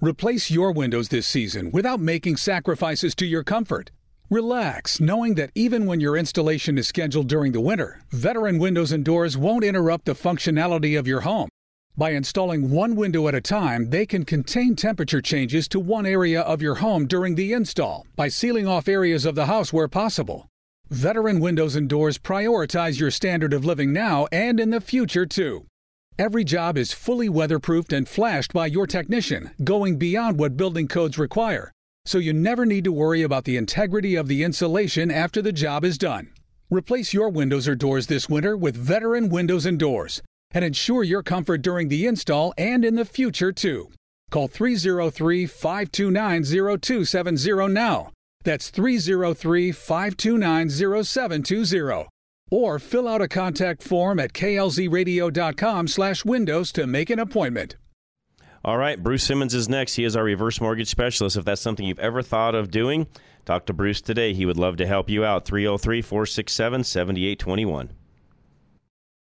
Replace your windows this season without making sacrifices to your comfort. Relax, knowing that even when your installation is scheduled during the winter, Veteran Windows and Doors won't interrupt the functionality of your home. By installing one window at a time, they can contain temperature changes to one area of your home during the install by sealing off areas of the house where possible. Veteran Windows and Doors prioritize your standard of living now and in the future, too. Every job is fully weatherproofed and flashed by your technician, going beyond what building codes require, so you never need to worry about the integrity of the insulation after the job is done. Replace your windows or doors this winter with Veteran Windows and Doors and ensure your comfort during the install and in the future, too. Call 303 529 0270 now. That's 303 529 0720 or fill out a contact form at klzradio.com slash windows to make an appointment.
All right, Bruce Simmons is next. He is our reverse mortgage specialist. If that's something you've ever thought of doing, talk to Bruce today. He would love to help you out. 303 467 7821.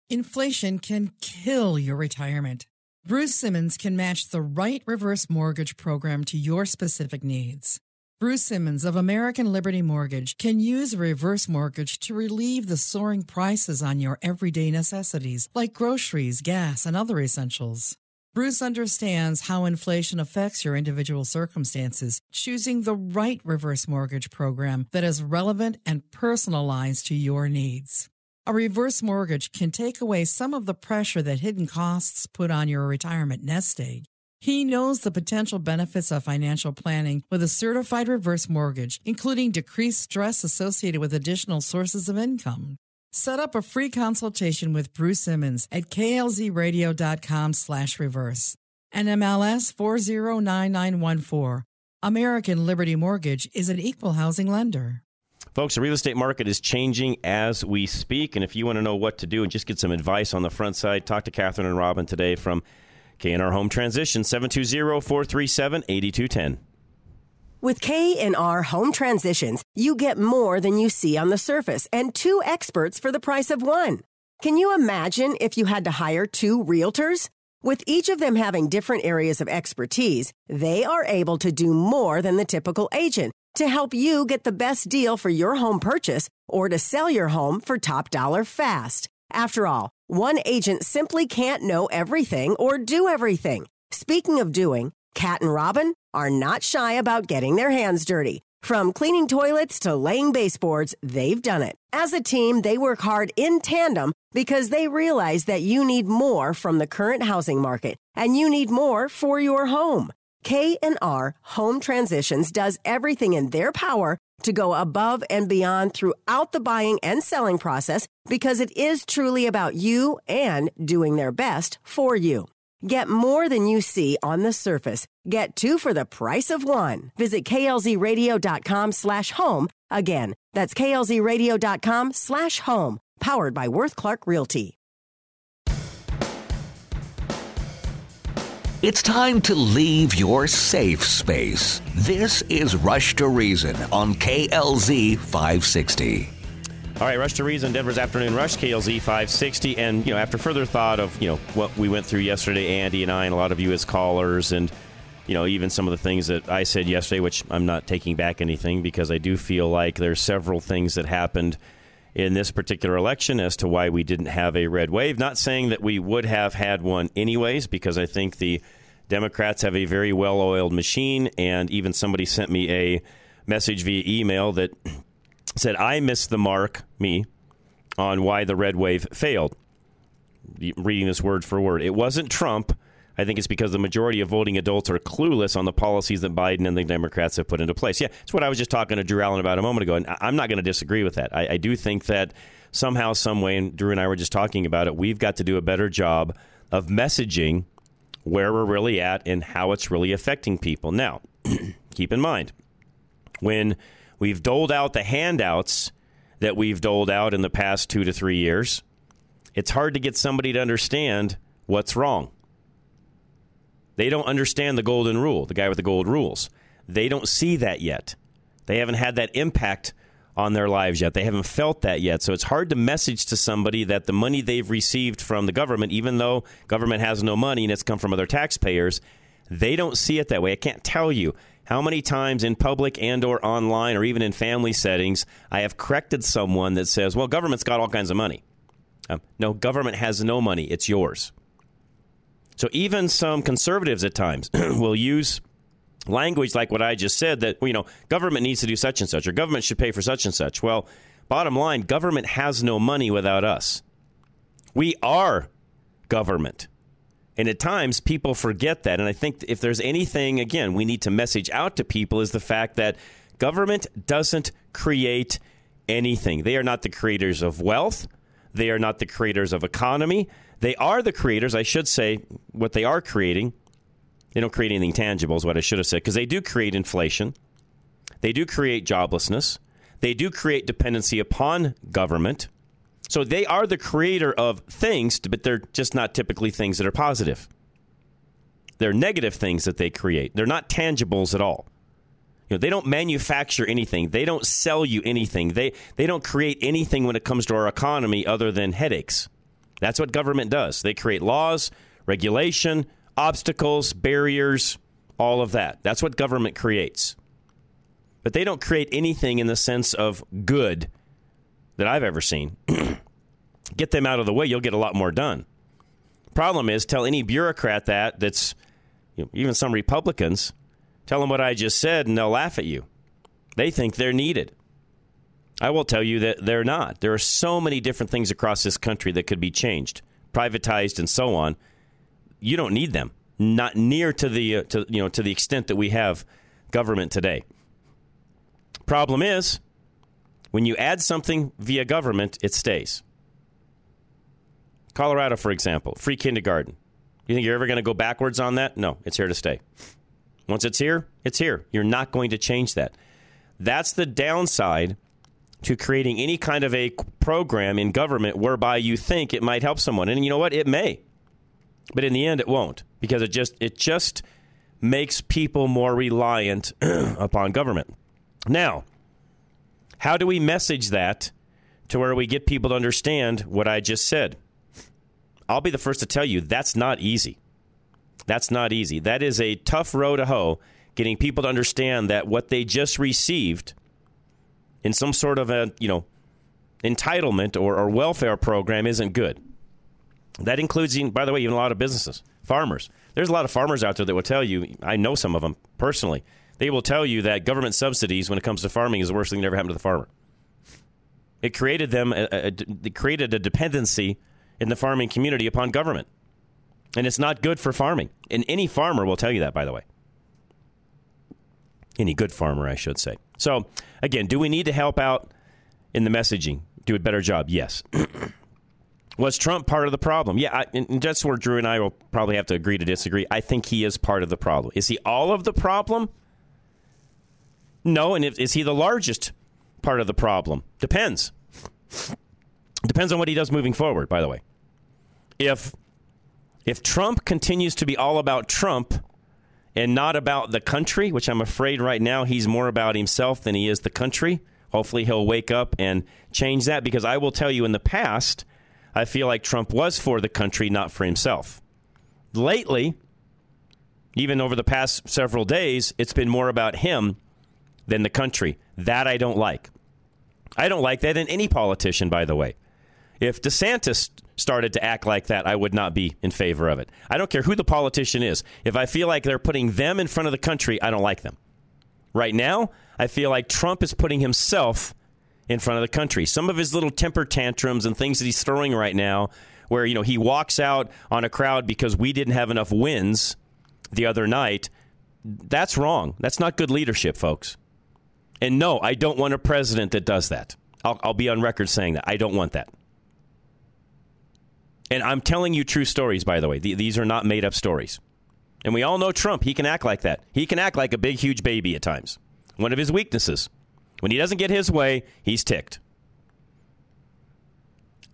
Inflation can kill your retirement. Bruce Simmons can match the right reverse mortgage program to your specific needs. Bruce Simmons of American Liberty Mortgage can use a reverse mortgage to relieve the soaring prices on your everyday necessities like groceries, gas, and other essentials. Bruce understands how inflation affects your individual circumstances, choosing the right reverse mortgage program that is relevant and personalized to your needs. A reverse mortgage can take away some of the pressure that hidden costs put on your retirement nest egg. He knows the potential benefits of financial planning with a certified reverse mortgage, including decreased stress associated with additional sources of income. Set up a free consultation with Bruce Simmons at klzradio.com slash reverse. NMLS 409914. American Liberty Mortgage is an equal housing lender.
Folks, the real estate market is changing as we speak. And if you want to know what to do and just get some advice on the front side, talk to Catherine and Robin today from K&R Home Transition, 720 437 8210.
With K&R Home Transitions, you get more than you see on the surface and two experts for the price of one. Can you imagine if you had to hire two realtors? With each of them having different areas of expertise, they are able to do more than the typical agent to help you get the best deal for your home purchase or to sell your home for top dollar fast. After all, one agent simply can't know everything or do everything. Speaking of doing, Cat and Robin are not shy about getting their hands dirty. From cleaning toilets to laying baseboards, they've done it. As a team, they work hard in tandem because they realize that you need more from the current housing market and you need more for your home. K&R Home Transitions does everything in their power to go above and beyond throughout the buying and selling process because it is truly about you and doing their best for you. Get more than you see on the surface. Get two for the price of one. Visit klzradio.com slash home. Again, that's klzradio.com slash home. Powered by Worth Clark Realty.
It's time to leave your safe space. This is Rush to Reason on KLZ 560.
All right, Rush to Reason, Denver's Afternoon Rush, KLZ 560. And, you know, after further thought of, you know, what we went through yesterday, Andy and I, and a lot of you as callers, and, you know, even some of the things that I said yesterday, which I'm not taking back anything because I do feel like there's several things that happened in this particular election as to why we didn't have a red wave. Not saying that we would have had one anyways, because I think the Democrats have a very well oiled machine. And even somebody sent me a message via email that said, I missed the mark, me, on why the red wave failed. Reading this word for word. It wasn't Trump. I think it's because the majority of voting adults are clueless on the policies that Biden and the Democrats have put into place. Yeah, it's what I was just talking to Drew Allen about a moment ago, and I'm not going to disagree with that. I, I do think that somehow, some way, and Drew and I were just talking about it, we've got to do a better job of messaging where we're really at and how it's really affecting people. Now, keep in mind, when we've doled out the handouts that we've doled out in the past two to three years, it's hard to get somebody to understand what's wrong. They don't understand the golden rule, the guy with the gold rules. They don't see that yet. They haven't had that impact on their lives yet. They haven't felt that yet. So it's hard to message to somebody that the money they've received from the government, even though government has no money and it's come from other taxpayers, they don't see it that way. I can't tell you how many times in public and or online or even in family settings I have corrected someone that says, "Well, government's got all kinds of money." Um, no, government has no money. It's yours. So even some conservatives at times will use language like what I just said that you know government needs to do such and such or government should pay for such and such. Well, bottom line, government has no money without us. We are government. And at times people forget that and I think if there's anything again we need to message out to people is the fact that government doesn't create anything. They are not the creators of wealth. They are not the creators of economy. They are the creators, I should say, what they are creating. They don't create anything tangible, is what I should have said, because they do create inflation. They do create joblessness. They do create dependency upon government. So they are the creator of things, but they're just not typically things that are positive. They're negative things that they create. They're not tangibles at all. You know, they don't manufacture anything. They don't sell you anything. They they don't create anything when it comes to our economy other than headaches. That's what government does. They create laws, regulation, obstacles, barriers, all of that. That's what government creates. But they don't create anything in the sense of good that I've ever seen. get them out of the way, you'll get a lot more done. Problem is, tell any bureaucrat that, that's you know, even some Republicans, tell them what I just said, and they'll laugh at you. They think they're needed. I will tell you that they're not. There are so many different things across this country that could be changed, privatized, and so on. You don't need them, not near to the uh, to you know to the extent that we have government today. Problem is, when you add something via government, it stays. Colorado, for example, free kindergarten. You think you're ever going to go backwards on that? No, it's here to stay. Once it's here, it's here. You're not going to change that. That's the downside to creating any kind of a program in government whereby you think it might help someone. And you know what? It may. But in the end it won't because it just it just makes people more reliant upon government. Now, how do we message that to where we get people to understand what I just said? I'll be the first to tell you that's not easy. That's not easy. That is a tough row to hoe getting people to understand that what they just received in some sort of a, you know, entitlement or, or welfare program isn't good. That includes, by the way, even a lot of businesses, farmers. There's a lot of farmers out there that will tell you, I know some of them personally, they will tell you that government subsidies when it comes to farming is the worst thing that ever happened to the farmer. It created them, a, a, it created a dependency in the farming community upon government. And it's not good for farming. And any farmer will tell you that, by the way. Any good farmer, I should say. So, again, do we need to help out in the messaging? Do a better job? Yes. Was Trump part of the problem? Yeah, I, and that's where Drew and I will probably have to agree to disagree. I think he is part of the problem. Is he all of the problem? No, and if, is he the largest part of the problem? Depends. Depends on what he does moving forward. By the way, if if Trump continues to be all about Trump and not about the country, which I'm afraid right now he's more about himself than he is the country. Hopefully, he'll wake up and change that because I will tell you in the past I feel like Trump was for the country, not for himself. Lately, even over the past several days, it's been more about him than the country. That I don't like. I don't like that in any politician, by the way. If DeSantis started to act like that, I would not be in favor of it. I don't care who the politician is. If I feel like they're putting them in front of the country, I don't like them. Right now, I feel like Trump is putting himself in front of the country. Some of his little temper tantrums and things that he's throwing right now, where you know he walks out on a crowd because we didn't have enough wins the other night, that's wrong. That's not good leadership, folks. And no, I don't want a president that does that. I'll, I'll be on record saying that. I don't want that. And I'm telling you true stories, by the way. These are not made up stories. And we all know Trump. He can act like that. He can act like a big, huge baby at times. One of his weaknesses. When he doesn't get his way, he's ticked.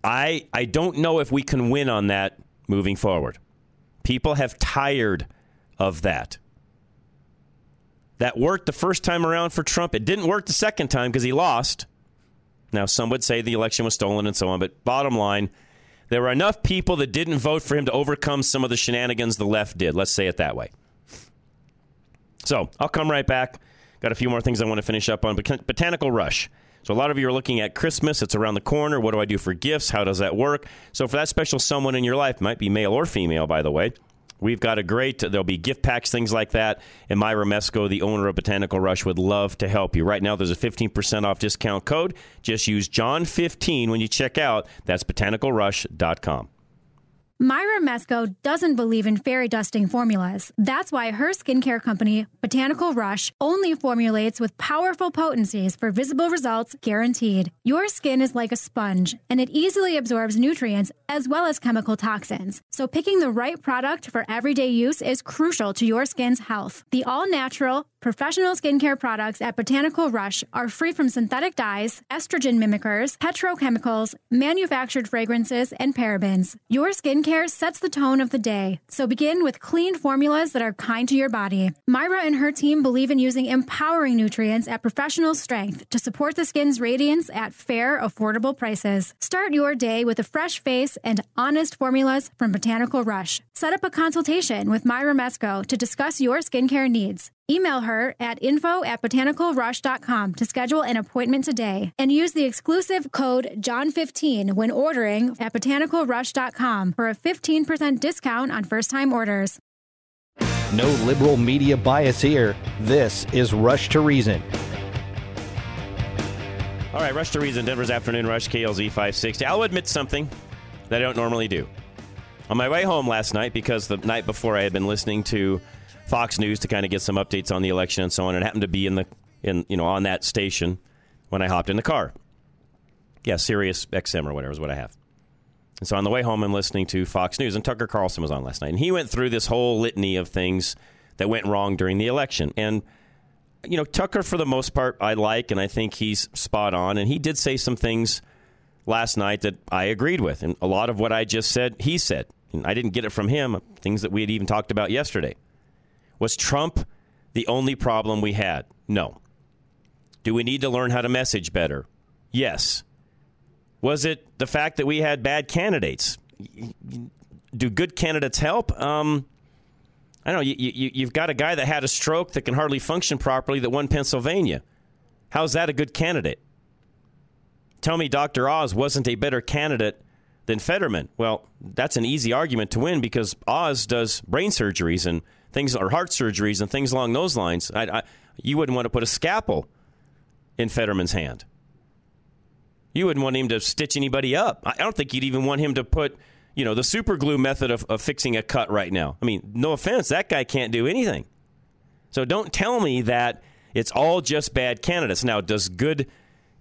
I I don't know if we can win on that moving forward. People have tired of that. That worked the first time around for Trump. It didn't work the second time because he lost. Now, some would say the election was stolen and so on, but bottom line, there were enough people that didn't vote for him to overcome some of the shenanigans the left did. Let's say it that way. So I'll come right back. Got a few more things I want to finish up on. Botanical Rush. So a lot of you are looking at Christmas. It's around the corner. What do I do for gifts? How does that work? So for that special someone in your life, might be male or female, by the way. We've got a great, there'll be gift packs, things like that. And Myra Mesko, the owner of Botanical Rush, would love to help you. Right now, there's a 15% off discount code. Just use John15 when you check out. That's botanicalrush.com.
Myra Mesko doesn't believe in fairy dusting formulas. That's why her skincare company, Botanical Rush, only formulates with powerful potencies for visible results guaranteed. Your skin is like a sponge, and it easily absorbs nutrients as well as chemical toxins. So picking the right product for everyday use is crucial to your skin's health. The all natural, Professional skincare products at Botanical Rush are free from synthetic dyes, estrogen mimickers, petrochemicals, manufactured fragrances, and parabens. Your skincare sets the tone of the day, so begin with clean formulas that are kind to your body. Myra and her team believe in using empowering nutrients at professional strength to support the skin's radiance at fair, affordable prices. Start your day with a fresh face and honest formulas from Botanical Rush. Set up a consultation with Myra Mesko to discuss your skincare needs. Email her at info at botanicalrush.com to schedule an appointment today and use the exclusive code JOHN15 when ordering at botanicalrush.com for a 15% discount on first time orders.
No liberal media bias here. This is Rush to Reason.
All right, Rush to Reason, Denver's Afternoon Rush, KLZ 560. I'll admit something that I don't normally do. On my way home last night, because the night before I had been listening to Fox News to kind of get some updates on the election and so on. And happened to be in the in you know on that station when I hopped in the car. Yeah, Sirius XM or whatever is what I have. And so on the way home, I'm listening to Fox News, and Tucker Carlson was on last night, and he went through this whole litany of things that went wrong during the election. And you know, Tucker for the most part I like, and I think he's spot on. And he did say some things last night that I agreed with, and a lot of what I just said, he said. And I didn't get it from him. Things that we had even talked about yesterday. Was Trump the only problem we had? No. Do we need to learn how to message better? Yes. Was it the fact that we had bad candidates? Do good candidates help? Um, I don't know. You, you, you've got a guy that had a stroke that can hardly function properly that won Pennsylvania. How's that a good candidate? Tell me Dr. Oz wasn't a better candidate than Fetterman. Well, that's an easy argument to win because Oz does brain surgeries and things, or heart surgeries and things along those lines. I, I, you wouldn't want to put a scalpel in Fetterman's hand. You wouldn't want him to stitch anybody up. I don't think you'd even want him to put, you know, the super glue method of, of fixing a cut right now. I mean, no offense, that guy can't do anything. So don't tell me that it's all just bad candidates. Now, does good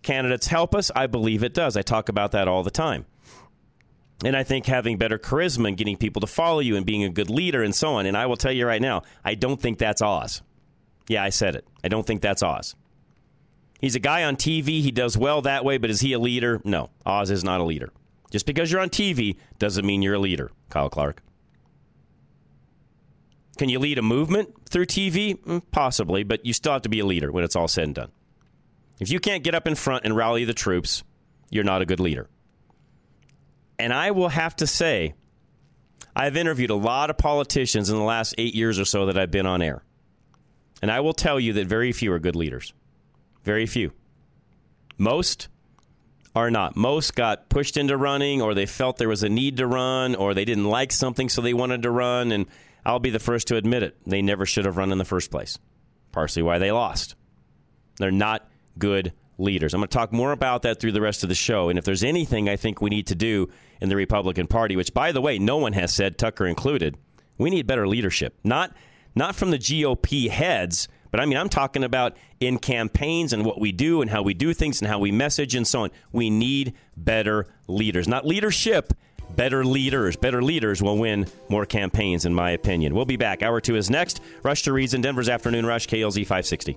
candidates help us? I believe it does. I talk about that all the time. And I think having better charisma and getting people to follow you and being a good leader and so on. And I will tell you right now, I don't think that's Oz. Yeah, I said it. I don't think that's Oz. He's a guy on TV. He does well that way, but is he a leader? No, Oz is not a leader. Just because you're on TV doesn't mean you're a leader, Kyle Clark. Can you lead a movement through TV? Mm, possibly, but you still have to be a leader when it's all said and done. If you can't get up in front and rally the troops, you're not a good leader. And I will have to say, I've interviewed a lot of politicians in the last eight years or so that I've been on air. And I will tell you that very few are good leaders. Very few. Most are not. Most got pushed into running, or they felt there was a need to run, or they didn't like something, so they wanted to run. And I'll be the first to admit it. They never should have run in the first place. Partially why they lost. They're not good leaders. I'm going to talk more about that through the rest of the show. And if there's anything I think we need to do in the Republican Party, which, by the way, no one has said, Tucker included, we need better leadership. Not, not from the GOP heads but I mean, I'm talking about in campaigns and what we do and how we do things and how we message and so on. We need better leaders, not leadership. Better leaders. Better leaders will win more campaigns, in my opinion. We'll be back. Hour two is next. Rush to Reason, Denver's Afternoon Rush, KLZ 560.